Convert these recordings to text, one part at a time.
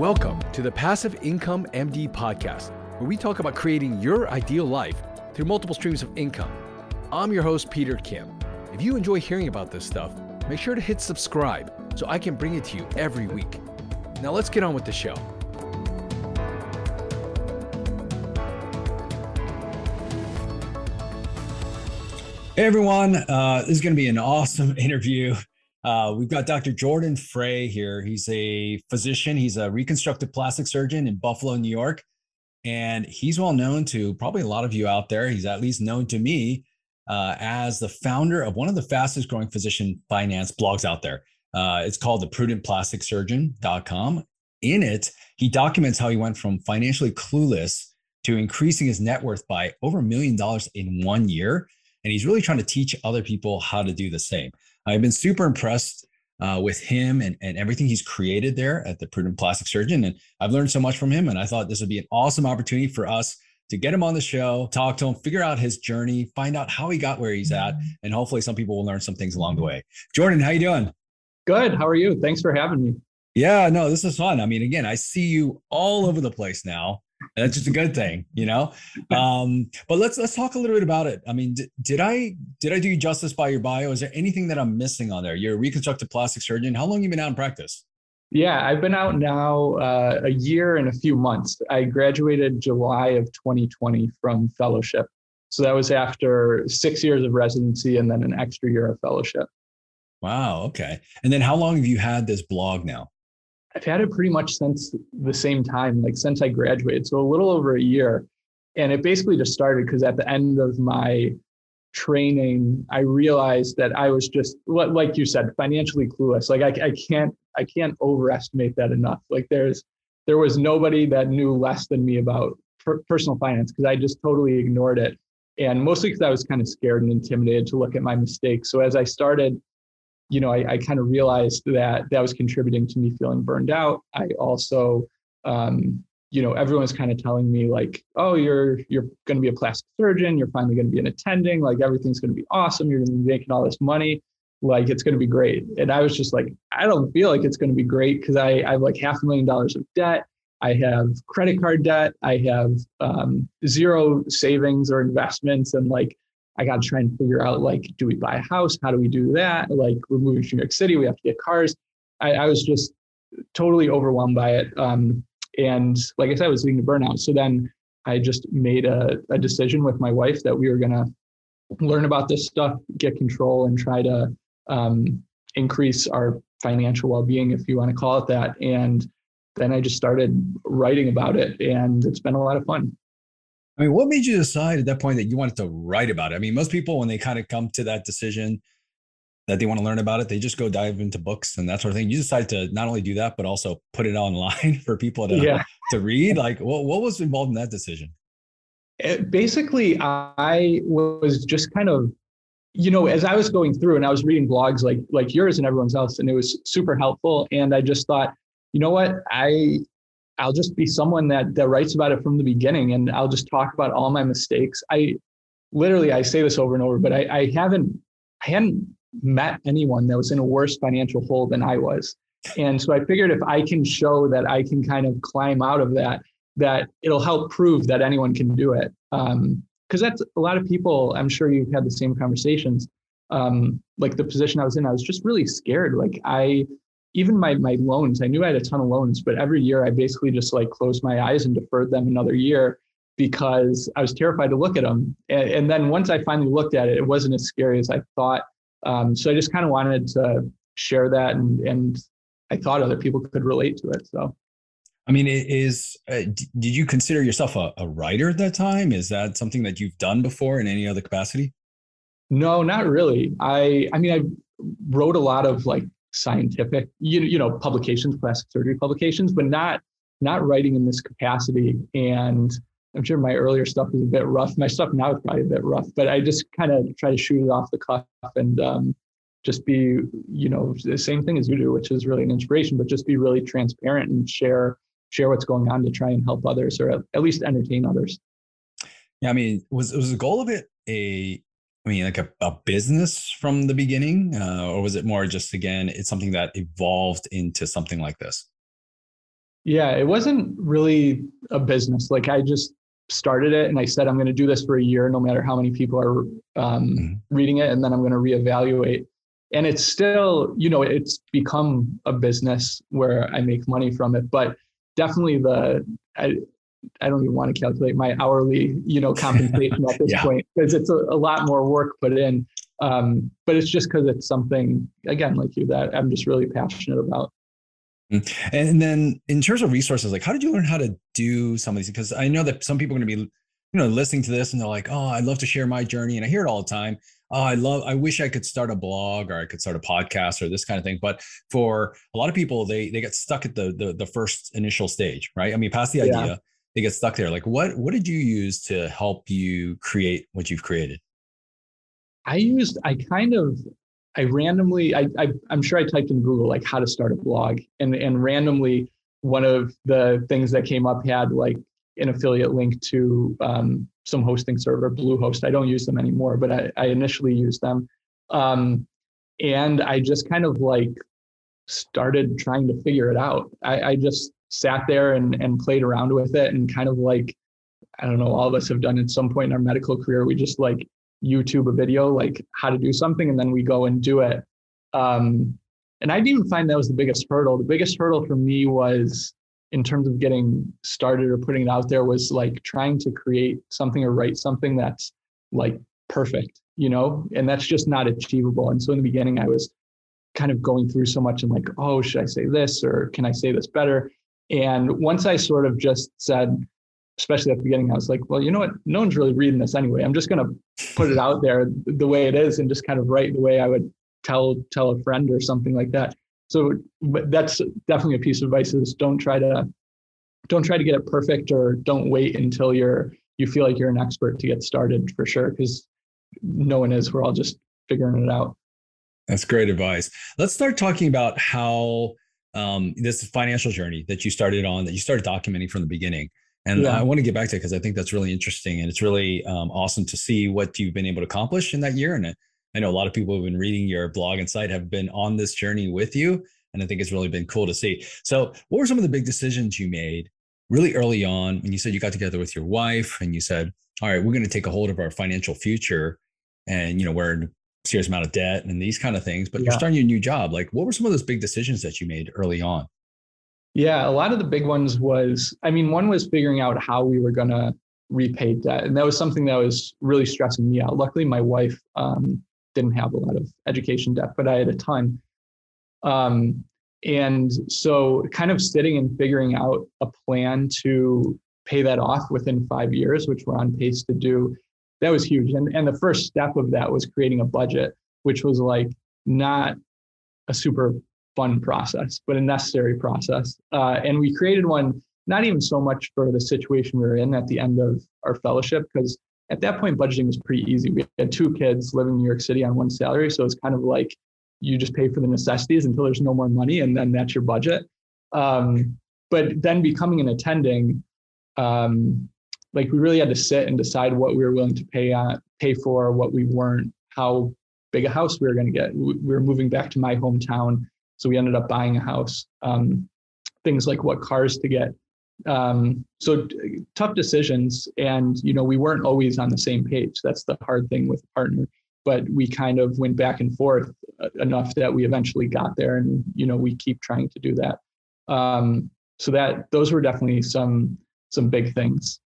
Welcome to the Passive Income MD podcast, where we talk about creating your ideal life through multiple streams of income. I'm your host, Peter Kim. If you enjoy hearing about this stuff, make sure to hit subscribe so I can bring it to you every week. Now let's get on with the show. Hey everyone, uh, this is going to be an awesome interview. Uh, we've got Dr. Jordan Frey here. He's a physician, he's a reconstructive plastic surgeon in Buffalo, New York. And he's well known to probably a lot of you out there. He's at least known to me uh, as the founder of one of the fastest growing physician finance blogs out there. Uh, it's called the prudentplasticsurgeon.com. In it, he documents how he went from financially clueless to increasing his net worth by over a million dollars in one year. And he's really trying to teach other people how to do the same. I've been super impressed uh, with him and, and everything he's created there at the Prudent Plastic Surgeon. And I've learned so much from him. And I thought this would be an awesome opportunity for us to get him on the show, talk to him, figure out his journey, find out how he got where he's at, and hopefully some people will learn some things along the way. Jordan, how you doing? Good. How are you? Thanks for having me. Yeah, no, this is fun. I mean, again, I see you all over the place now. That's just a good thing, you know. Um, but let's let's talk a little bit about it. I mean, did, did I did I do you justice by your bio? Is there anything that I'm missing on there? You're a reconstructive plastic surgeon. How long have you been out in practice? Yeah, I've been out now uh, a year and a few months. I graduated July of 2020 from fellowship. So that was after six years of residency and then an extra year of fellowship. Wow. Okay. And then how long have you had this blog now? I've had it pretty much since the same time, like since I graduated. So a little over a year. And it basically just started because at the end of my training, I realized that I was just like you said, financially clueless. Like I, I can't I can't overestimate that enough. Like there's there was nobody that knew less than me about per- personal finance because I just totally ignored it, and mostly because I was kind of scared and intimidated to look at my mistakes. So as I started, you know, I, I kind of realized that that was contributing to me feeling burned out. I also um, you know everyone's kind of telling me like oh you're you're going to be a plastic surgeon. You're finally going to be an attending. Like everything's going to be awesome. You're going to be making all this money. Like it's going to be great. And i was just like i don't feel like it's going to be great because I, I have like half a million dollars of debt. I have credit card debt. I have um, zero savings or investments. And like i got to try and figure out like do we buy a house how do we do that like we're moving to new york city we have to get cars i, I was just totally overwhelmed by it um, and like I said, I was leading to burnout. So then I just made a, a decision with my wife that we were going to learn about this stuff, get control, and try to um, increase our financial well being, if you want to call it that. And then I just started writing about it, and it's been a lot of fun. I mean, what made you decide at that point that you wanted to write about it? I mean, most people, when they kind of come to that decision, that they want to learn about it, they just go dive into books and that sort of thing. You decide to not only do that, but also put it online for people to, yeah. to read. Like what, what was involved in that decision? It, basically, I was just kind of, you know, as I was going through and I was reading blogs like like yours and everyone's else, and it was super helpful. And I just thought, you know what, I I'll just be someone that that writes about it from the beginning, and I'll just talk about all my mistakes. I literally I say this over and over, but I, I haven't I hadn't met anyone that was in a worse financial hole than I was. And so I figured if I can show that I can kind of climb out of that, that it'll help prove that anyone can do it. Because um, that's a lot of people, I'm sure you've had the same conversations. Um, like the position I was in, I was just really scared. Like I, even my my loans, I knew I had a ton of loans, but every year I basically just like closed my eyes and deferred them another year because I was terrified to look at them. And, and then once I finally looked at it, it wasn't as scary as I thought. Um, so I just kind of wanted to share that, and and I thought other people could relate to it. So. I mean, is uh, did you consider yourself a, a writer at that time? Is that something that you've done before in any other capacity? No, not really. I I mean, I wrote a lot of like scientific, you you know, publications, plastic surgery publications, but not not writing in this capacity. And I'm sure my earlier stuff was a bit rough. My stuff now is probably a bit rough, but I just kind of try to shoot it off the cuff and um, just be, you know, the same thing as you do, which is really an inspiration, but just be really transparent and share share what's going on to try and help others or at least entertain others. Yeah, I mean, was was the goal of it a I mean, like a, a business from the beginning, uh, or was it more just again, it's something that evolved into something like this? Yeah, it wasn't really a business. Like I just started it and I said, I'm going to do this for a year, no matter how many people are um, mm-hmm. reading it. And then I'm going to reevaluate. And it's still, you know, it's become a business where I make money from it. But definitely the, I, I don't even want to calculate my hourly, you know, compensation at this yeah. point because it's a, a, lot more work put in. Um, but it's just because it's something, again, like you, that I'm just really passionate about. Mm-hmm. And then in terms of resources, like how did you learn how to do some of these? Because I know that some people are going to be, you know, listening to this and they're like, oh, I'd love to share my journey. And I hear it all the time. Oh, I love, I wish I could start a blog or I could start a podcast or this kind of thing. But for a lot of people, they they get stuck at the the, the first initial stage, right? I mean, past the idea, yeah. They get stuck there. Like what what did you use to help you create what you've created? I used, I kind of I randomly, I, I am sure I typed in Google like how to start a blog, and and randomly one of the things that came up had like an affiliate link to um, some hosting server, Bluehost. I don't use them anymore, but I, I initially used them, um, and I just kind of like started trying to figure it out. I, I just sat there and and played around with it, and kind of like I don't know, all of us have done at some point in our medical career. We just like YouTube a video like how to do something, and then we go and do it. Um, and I didn't even find that was the biggest hurdle. The biggest hurdle for me was in terms of getting started or putting it out there was like trying to create something or write something that's like perfect, you know, and that's just not achievable. And so in the beginning, I was kind of going through so much and like, oh, should I say this or can I say this better? And once I sort of just said, especially at the beginning, I was like, well, you know what? No one's really reading this anyway. I'm just going to put it out there the way it is and just kind of write the way I would tell tell a friend or something like that. So that's definitely a piece of advice is don't try to don't try to get it perfect or don't wait until you're you feel like you're an expert to get started for sure because no one is. We're all just figuring it out. That's great advice. Let's start talking about how um, this financial journey that you started on, that you started documenting from the beginning. And yeah. I want to get back to it because I think that's really interesting and it's really um, awesome to see what you've been able to accomplish in that year. And I know a lot of people who've been reading your blog and site have been on this journey with you. And I think it's really been cool to see. So, what were some of the big decisions you made really early on when you said you got together with your wife and you said, all right, we're going to take a hold of our financial future and, you know, we're serious amount of debt and these kind of things, but yeah. you're starting your new job. Like, what were some of those big decisions that you made early on? Yeah, a lot of the big ones was, I mean, one was figuring out how we were going to repay debt. And that was something that was really stressing me out. Luckily, my wife um, didn't have a lot of education debt, but I had a ton. Um, and so, kind of sitting and figuring out a plan to pay that off within five years, which we're on pace to do, that was huge. And, and the first step of that was creating a budget, which was like not a super fun process, but a necessary process. Uh, and we created one not even so much for the situation we were in at the end of our fellowship, because at that point budgeting was pretty easy. We had two kids living in New York City on one salary, so it's kind of like you just pay for the necessities until there's no more money, and then that's your budget. Um, but then becoming an attending, um, like we really had to sit and decide what we were willing to pay on, pay for, what we weren't, how big a house we were going to get. We were moving back to my hometown so we ended up buying a house. Um, things like what cars to get. Um, so t- tough decisions, and you know we weren't always on the same page. That's the hard thing with a partner. But we kind of went back and forth uh, enough that we eventually got there, and you know we keep trying to do that. Um, so that those were definitely some some big things.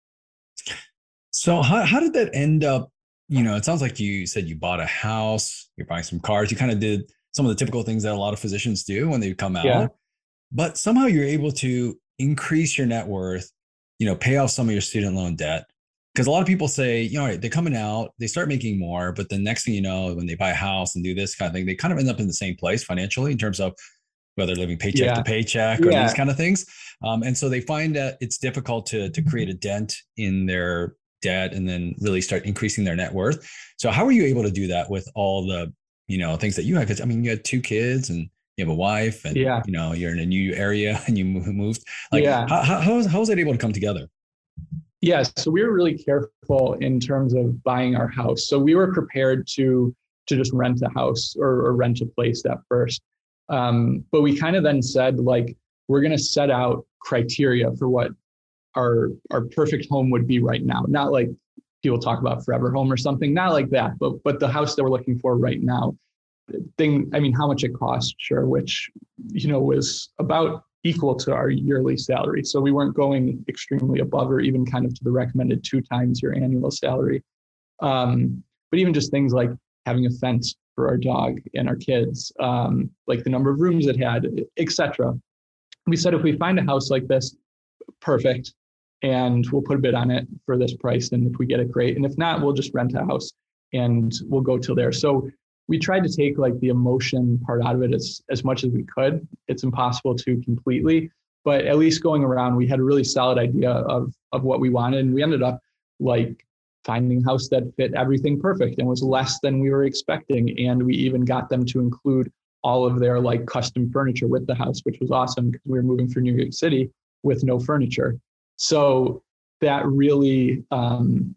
So how how did that end up? You know, it sounds like you said you bought a house, you're buying some cars. You kind of did some of the typical things that a lot of physicians do when they come out. Yeah. But somehow you're able to increase your net worth, you know, pay off some of your student loan debt. Because a lot of people say, you know, they're coming out, they start making more, but the next thing you know, when they buy a house and do this kind of thing, they kind of end up in the same place financially in terms of whether they're living paycheck yeah. to paycheck or yeah. these kind of things. Um, and so they find that it's difficult to to create a dent in their debt and then really start increasing their net worth. So how were you able to do that with all the you know, things that you had. Cause I mean, you had two kids and you have a wife and, yeah. you know, you're in a new area and you moved. Like, yeah. how, how, how, was, how was it able to come together? Yeah. So we were really careful in terms of buying our house. So we were prepared to, to just rent a house or, or rent a place at first. Um, but we kind of then said, like, we're going to set out criteria for what our our perfect home would be right now. Not like people talk about forever home or something, not like that, but but the house that we're looking for right now. Thing, I mean, how much it cost, sure, which you know was about equal to our yearly salary. So we weren't going extremely above or even kind of to the recommended two times your annual salary. Um, but even just things like having a fence for our dog and our kids, um, like the number of rooms it had, etc. We said if we find a house like this, perfect, and we'll put a bid on it for this price. And if we get it, great. And if not, we'll just rent a house and we'll go till there. So we tried to take like the emotion part out of it as, as much as we could. It's impossible to completely, but at least going around, we had a really solid idea of, of what we wanted. And we ended up like finding a house that fit everything perfect and was less than we were expecting. And we even got them to include all of their like custom furniture with the house, which was awesome because we were moving through New York City with no furniture. So that really, um,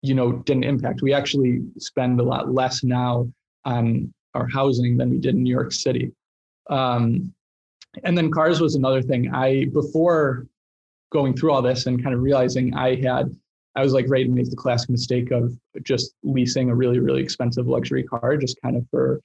you know, didn't impact. We actually spend a lot less now on our housing than we did in New York City. Um, and then cars was another thing. I before going through all this and kind of realizing I had, I was like ready to make the classic mistake of just leasing a really really expensive luxury car, just kind of for,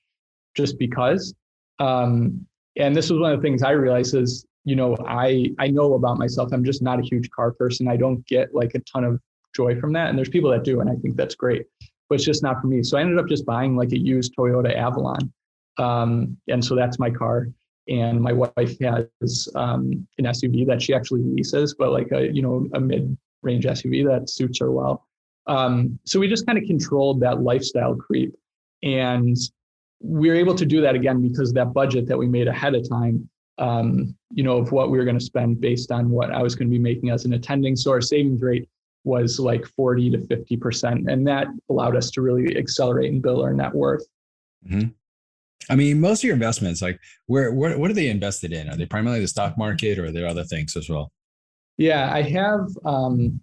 just because. Um, and this was one of the things I realized is, you know, I I know about myself. I'm just not a huge car person. I don't get like a ton of joy from that. And there's people that do, and I think that's great but it's just not for me. So I ended up just buying like a used Toyota Avalon. Um, and so that's my car. And my wife has um, an SUV that she actually leases, but like a, you know, a mid-range SUV that suits her well. Um, so we just kind of controlled that lifestyle creep. And we were able to do that again because that budget that we made ahead of time, um, you know, of what we were going to spend based on what I was going to be making as an attending. So our savings rate was like 40 to 50%. And that allowed us to really accelerate and build our net worth. Mm-hmm. I mean, most of your investments, like where, where, what are they invested in? Are they primarily the stock market or are there other things as well? Yeah, I have um,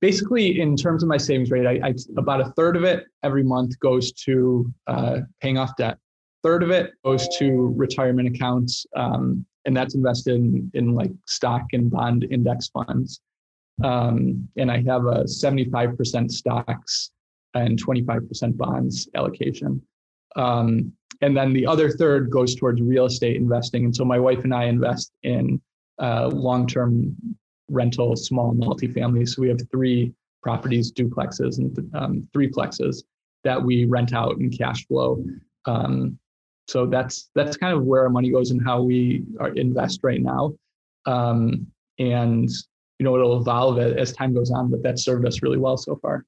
basically in terms of my savings rate, I, I, about a third of it every month goes to uh, paying off debt. Third of it goes to retirement accounts, um, and that's invested in, in like stock and bond index funds. Um, and I have a 75% stocks and 25% bonds allocation. Um, and then the other third goes towards real estate investing. And so my wife and I invest in uh, long term rental, small multifamily. So we have three properties, duplexes, and um, plexes that we rent out in cash flow. Um, so that's that's kind of where our money goes and how we are, invest right now. Um, and you know it'll evolve as time goes on but that's served us really well so far.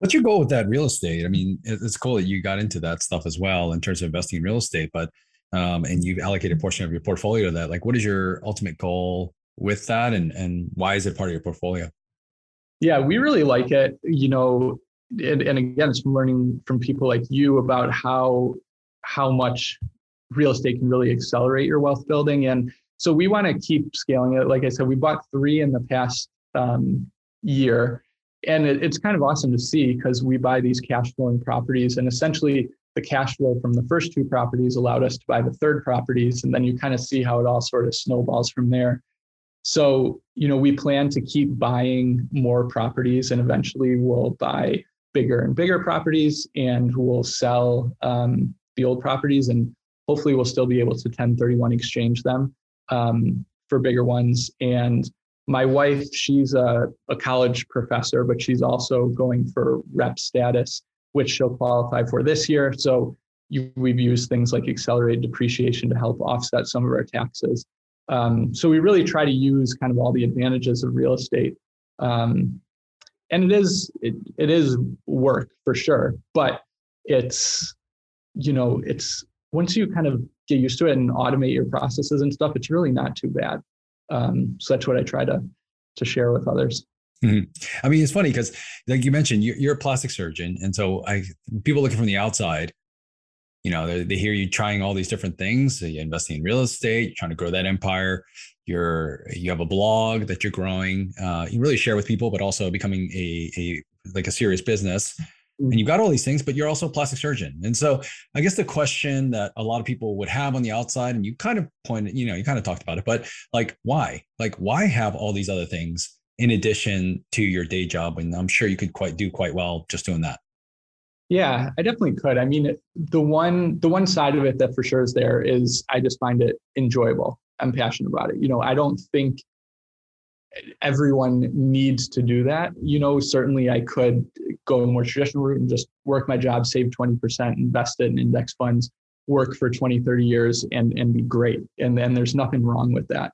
What's your goal with that real estate? I mean it's cool that you got into that stuff as well in terms of investing in real estate but um, and you've allocated a portion of your portfolio to that. Like what is your ultimate goal with that? And and why is it part of your portfolio? Yeah we really like it you know and, and again it's from learning from people like you about how how much real estate can really accelerate your wealth building and so we want to keep scaling it. Like I said, we bought three in the past um, year, and it, it's kind of awesome to see because we buy these cash flowing properties, and essentially the cash flow from the first two properties allowed us to buy the third properties, and then you kind of see how it all sort of snowballs from there. So you know, we plan to keep buying more properties, and eventually we'll buy bigger and bigger properties, and we'll sell um, the old properties, and hopefully we'll still be able to 1031 exchange them um, for bigger ones. And my wife, she's a, a college professor, but she's also going for rep status, which she'll qualify for this year. So you, we've used things like accelerated depreciation to help offset some of our taxes. Um, so we really try to use kind of all the advantages of real estate. Um, and it is it, it is work for sure, but it's you know it's once you kind of get used to it and automate your processes and stuff, it's really not too bad. Um, so that's what I try to to share with others. Mm-hmm. I mean, it's funny because, like you mentioned, you're, you're, a plastic surgeon, and so I people looking from the outside, you know, they, hear you trying all these different things. So you're investing in real estate, you're trying to grow that empire. You're you have a blog that you're growing. Uh, you really share with people, but also becoming a a like a serious business. Mm-hmm. and you've got all these things, but you're also a plastic surgeon. And so I guess the question that a lot of people would have on the outside, and you kind of pointed, you know, you kind of talked about it, but like, why? Like, why have all these other things in addition to your day job? And I'm sure you could quite do quite well just doing that. Yeah, I definitely could. I mean, the one the one side of it that for sure is there is I just find it enjoyable. I'm passionate about it. You know, I don't think everyone needs to do that. You know, certainly I could go a more traditional route and just work my job, save 20%, invest it in index funds, work for 20, 30 years and and be great. And then there's nothing wrong with that.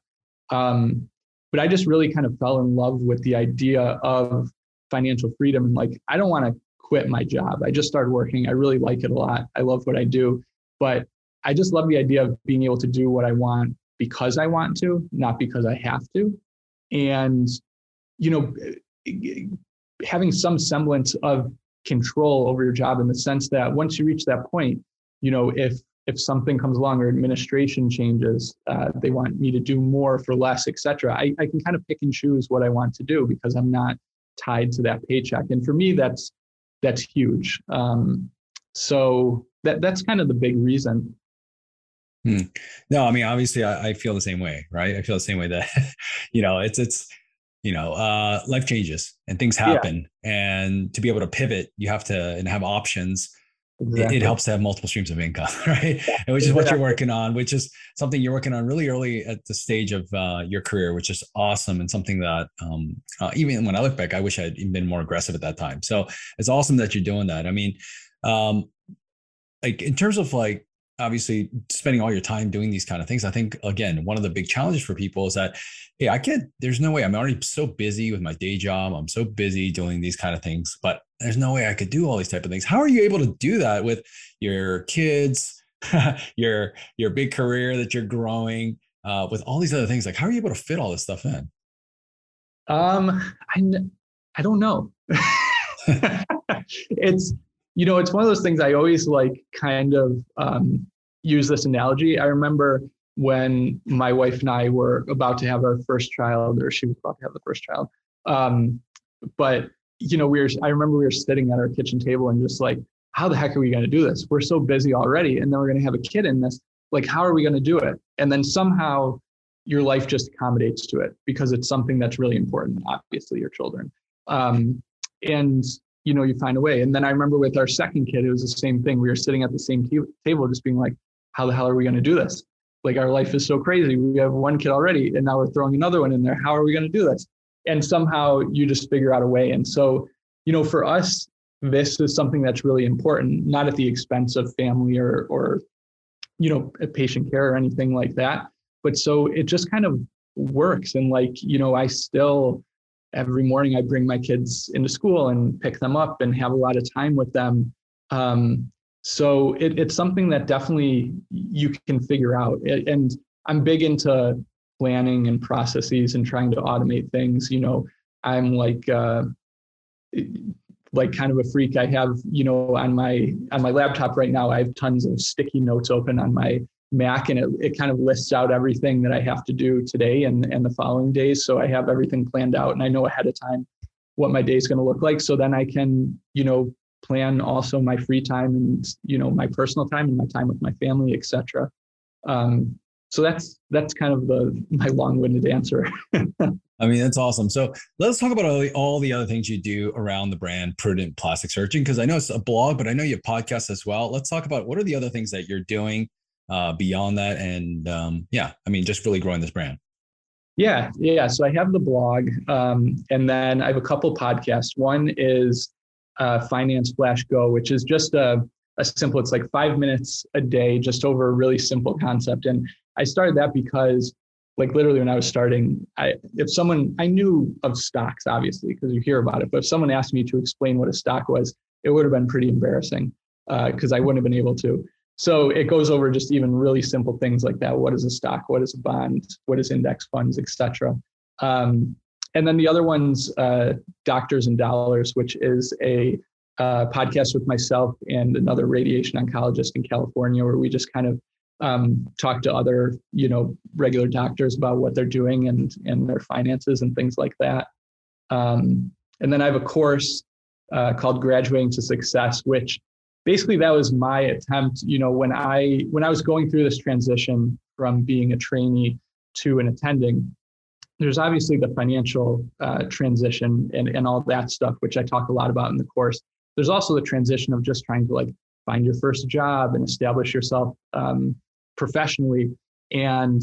Um, but I just really kind of fell in love with the idea of financial freedom and like I don't want to quit my job. I just started working. I really like it a lot. I love what I do, but I just love the idea of being able to do what I want because I want to, not because I have to. And, you know, having some semblance of control over your job in the sense that once you reach that point, you know, if if something comes along or administration changes, uh, they want me to do more for less, et cetera, I, I can kind of pick and choose what I want to do because I'm not tied to that paycheck. And for me, that's that's huge. Um, so that that's kind of the big reason. Hmm. No, I mean, obviously, I, I, feel the same way, right? I feel the same way that, you know, it's it's, you know, uh, life changes and things happen, yeah. and to be able to pivot, you have to and have options Exactly. It, it, helps to have multiple streams of income, right? And which is what you're working on, which is something you're working on really early at the stage of uh, your career, which is awesome and something that um, uh, even when I look back, I wish I'd been more aggressive at that time. So it's awesome that you're doing that. I mean, um, like in terms of like obviously spending all your time doing these kind of things i think again one of the big challenges for people is that hey i can't there's no way i'm already so busy with my day job i'm so busy doing these kind of things but there's no way i could do all these type of things. How are you able to do that with your kids your your big career that you're growing uh, with all these other things? Like how are you able to fit all this stuff in? Um i i don't know. It's you know, it's one of those things I always like kind of um, use this analogy. I remember when my wife and I were about to have our first child, or she was about to have the first child. Um, but you know, we were. I remember we were sitting at our kitchen table and just like, how the heck are we going to do this? We're so busy already, and then we're going to have a kid in this. Like, how are we going to do it? And then somehow your life just accommodates to it because it's something that's really important. Obviously, your children. Um, and you know, you find a way. And then I remember with our second kid, it was the same thing. We were sitting at the same t- table, just being like, how the hell are we going to do this? Like our life is so crazy. We have one kid already, and now we're throwing another one in there. How are we going to do this? And somehow you just figure out a way. And so, you know, for us, this is something that's really important, not at the expense of family or, or, you know, patient care or anything like that. But so it just kind of works. And like, you know, I still, every morning I bring my kids into school and pick them up and have a lot of time with them. Um, so it, it's something that definitely you can figure out. And I'm big into planning and processes and trying to automate things. You know, I'm like uh, like kind of a freak. I have you know on my on my laptop right now. I have tons of sticky notes open on my Mac and it, it kind of lists out everything that I have to do today and, and the following days. So I have everything planned out and I know ahead of time what my day is going to look like. So then I can, you know, plan also my free time and, you know, my personal time and my time with my family, etc. Um, so that's that's kind of the my long-winded answer. I mean, that's awesome. So let's talk about all the, all the other things you do around the brand Prudent Plastic Surgeon, because I know it's a blog, but I know you have podcasts as well. Let's talk about what are the other things that you're doing uh, beyond that and um, yeah i mean just really growing this brand yeah yeah so i have the blog um, and then i have a couple podcasts one is uh, finance flash go which is just a, a simple it's like five minutes a day just over a really simple concept and i started that because like literally when i was starting i if someone i knew of stocks obviously because you hear about it but if someone asked me to explain what a stock was it would have been pretty embarrassing because uh, i wouldn't have been able to so it goes over just even really simple things like that. What is a stock? What is a bond? What is index funds, etc. Um, and then the other one's uh, Doctors and Dollars, which is a uh, podcast with myself and another radiation oncologist in California, where we just kind of um, talk to other, you know, regular doctors about what they're doing and and their finances and things like that. Um, and then I have a course uh, called Graduating to Success, which basically that was my attempt. You know, when I when I was going through this transition from being a trainee to an attending, there's obviously the financial uh, transition and, and all that stuff, which I talk a lot about in the course. There's also the transition of just trying to like find your first job and establish yourself um, professionally. And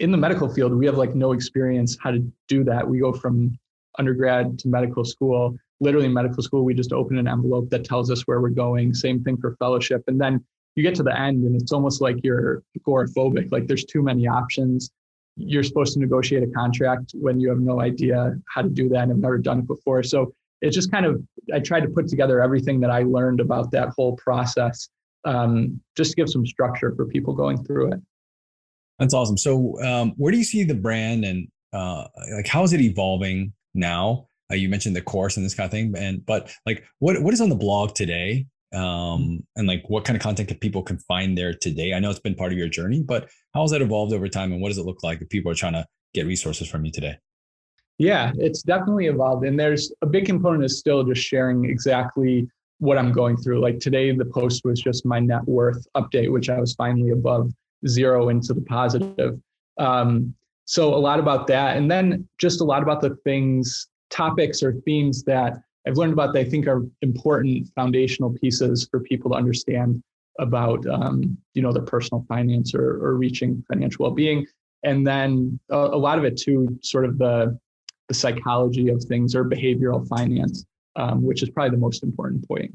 in the medical field, we have like no experience how to do that. We go from undergrad to medical school. Literally, medical school, we just open an envelope that tells us where we're going. Same thing for fellowship. And then you get to the end, and it's almost like you're agoraphobic. Like there's too many options. You're supposed to negotiate a contract when you have no idea how to do that and have never done it before. So it's just kind of, I tried to put together everything that I learned about that whole process um, just to give some structure for people going through it. That's awesome. So, um, where do you see the brand and uh, like how is it evolving now? Uh, you mentioned the course and this kind of thing, and but like what what is on the blog today? Um, and like what kind of content can people can find there today? I know it's been part of your journey, but how has that evolved over time, and what does it look like if people are trying to get resources from you today? Yeah, it's definitely evolved, and there's a big component is still just sharing exactly what I'm going through. Like today, the post was just my net worth update, which I was finally above zero into the positive. Um, so a lot about that, and then just a lot about the things, topics or themes that I've learned about that I think are important foundational pieces for people to understand about um, you know their personal finance or, or reaching financial well-being, and then a, a lot of it too, sort of the the psychology of things or behavioral finance, um, which is probably the most important point.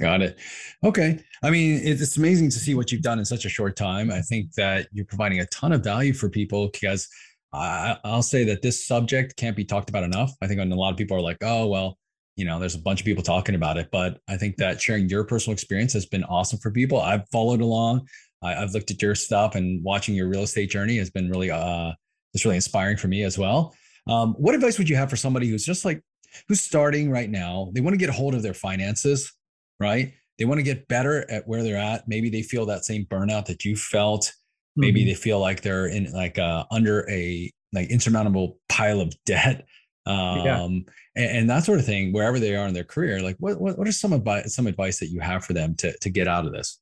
Got it. Okay. I mean, it's amazing to see what you've done in such a short time. I think that you're providing a ton of value for people because I, will say that this subject can't be talked about enough. I think a lot of people are like, oh, well, you know, there's a bunch of people talking about it. But I think that sharing your personal experience has been awesome for people. I've followed along. I, have looked at your stuff and watching your real estate journey has been really, uh, it's really inspiring for me as well. Um, what advice would you have for somebody who's just like, who's starting right now? They want to get a hold of their finances right? They want to get better at where they're at. Maybe they feel that same burnout that you felt. Maybe mm-hmm. they feel like they're in like uh, under a like insurmountable pile of debt. Um, yeah. and, and, that sort of thing, wherever they are in their career, like what, what, what is some advice, some advice that you have for them to, to get out of this?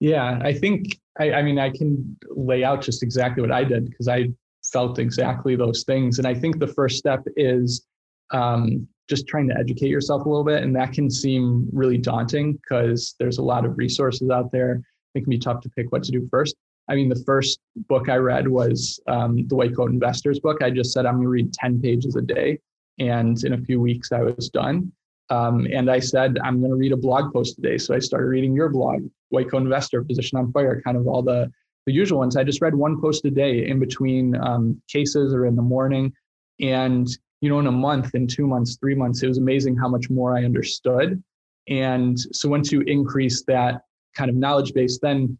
Yeah, I think, I, I mean, I can lay out just exactly what I did because I felt exactly those things. And I think the first step is um, just trying to educate yourself a little bit. And that can seem really daunting because there's a lot of resources out there. It can be tough to pick what to do first. I mean, the first book I read was um, the White Coat Investors book. I just said I'm going to read 10 pages a day. And in a few weeks, I was done. Um, and I said, I'm going to read a blog post today. So I started reading your blog, White Coat Investor, Physician on Fire, kind of all the, the usual ones. I just read one post a day in between um, cases or in the morning. And you know, in a month, in two months, three months, it was amazing how much more I understood. And so once you increase that kind of knowledge base, then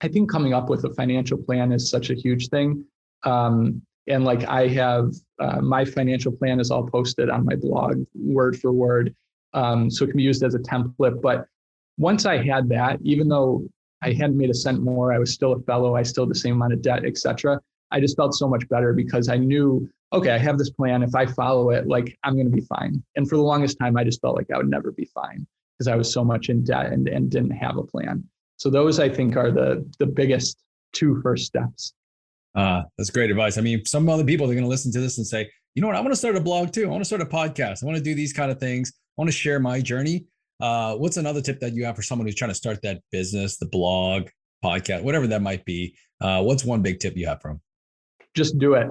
I think coming up with a financial plan is such a huge thing. Um, and like I have uh, my financial plan is all posted on my blog, word for word. Um, so it can be used as a template. But once I had that, even though I hadn't made a cent more, I was still a fellow, I still had the same amount of debt, etc. I just felt so much better because I knew okay, I have this plan. If I follow it, like I'm going to be fine. And for the longest time, I just felt like I would never be fine because I was so much in debt and, and didn't have a plan. So those I think are the the biggest two first steps. Uh, that's great advice. I mean, some other people they're going to listen to this and say, you know what, I want to start a blog too. I want to start a podcast. I want to do these kind of things. I want to share my journey. Uh, what's another tip that you have for someone who's trying to start that business, the blog, podcast, whatever that might be? Uh, what's one big tip you have for them? just do it.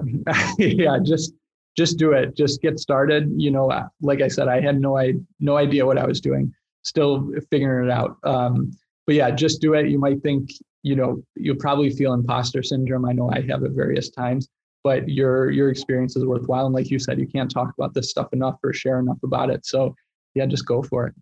yeah, just just do it. Just get started. You know, like I said, I had no I no idea what I was doing. Still figuring it out. Um, but yeah, just do it. You might think, you know, you'll probably feel imposter syndrome. I know I have at various times, but your your experience is worthwhile. And like you said, you can't talk about this stuff enough or share enough about it. So yeah, just go for it.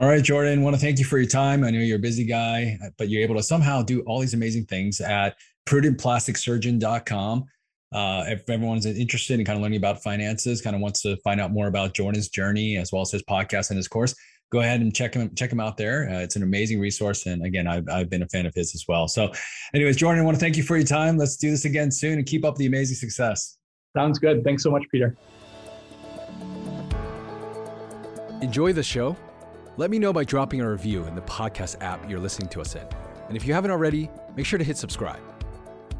All right, Jordan, want to thank you for your time. I know you're a busy guy, but you're able to somehow do all these amazing things at prudentplasticsurgeon.com. Uh, if everyone's interested in kind of learning about finances, kind of wants to find out more about Jordan's journey as well as his podcast and his course, go ahead and check him check him out there. Uh, it's an amazing resource, and again, I've, I've been a fan of his as well. So, anyways, Jordan, I want to thank you for your time. Let's do this again soon and keep up the amazing success. Sounds good. Thanks so much, Peter. enjoy the show, let me know by dropping a review in the podcast app you're listening to us in. And if you haven't already, make sure to hit subscribe.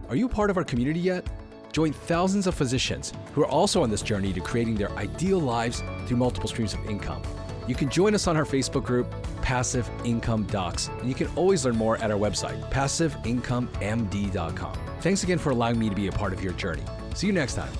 Are you part of our community yet? Join thousands of physicians who are also on this journey to creating their ideal lives through multiple streams of income. You can join us on our Facebook group, Passive Income Docs, and you can always learn more at our website, passiveincomemd.com. Thanks again for allowing me to be a part of your journey. See you next time.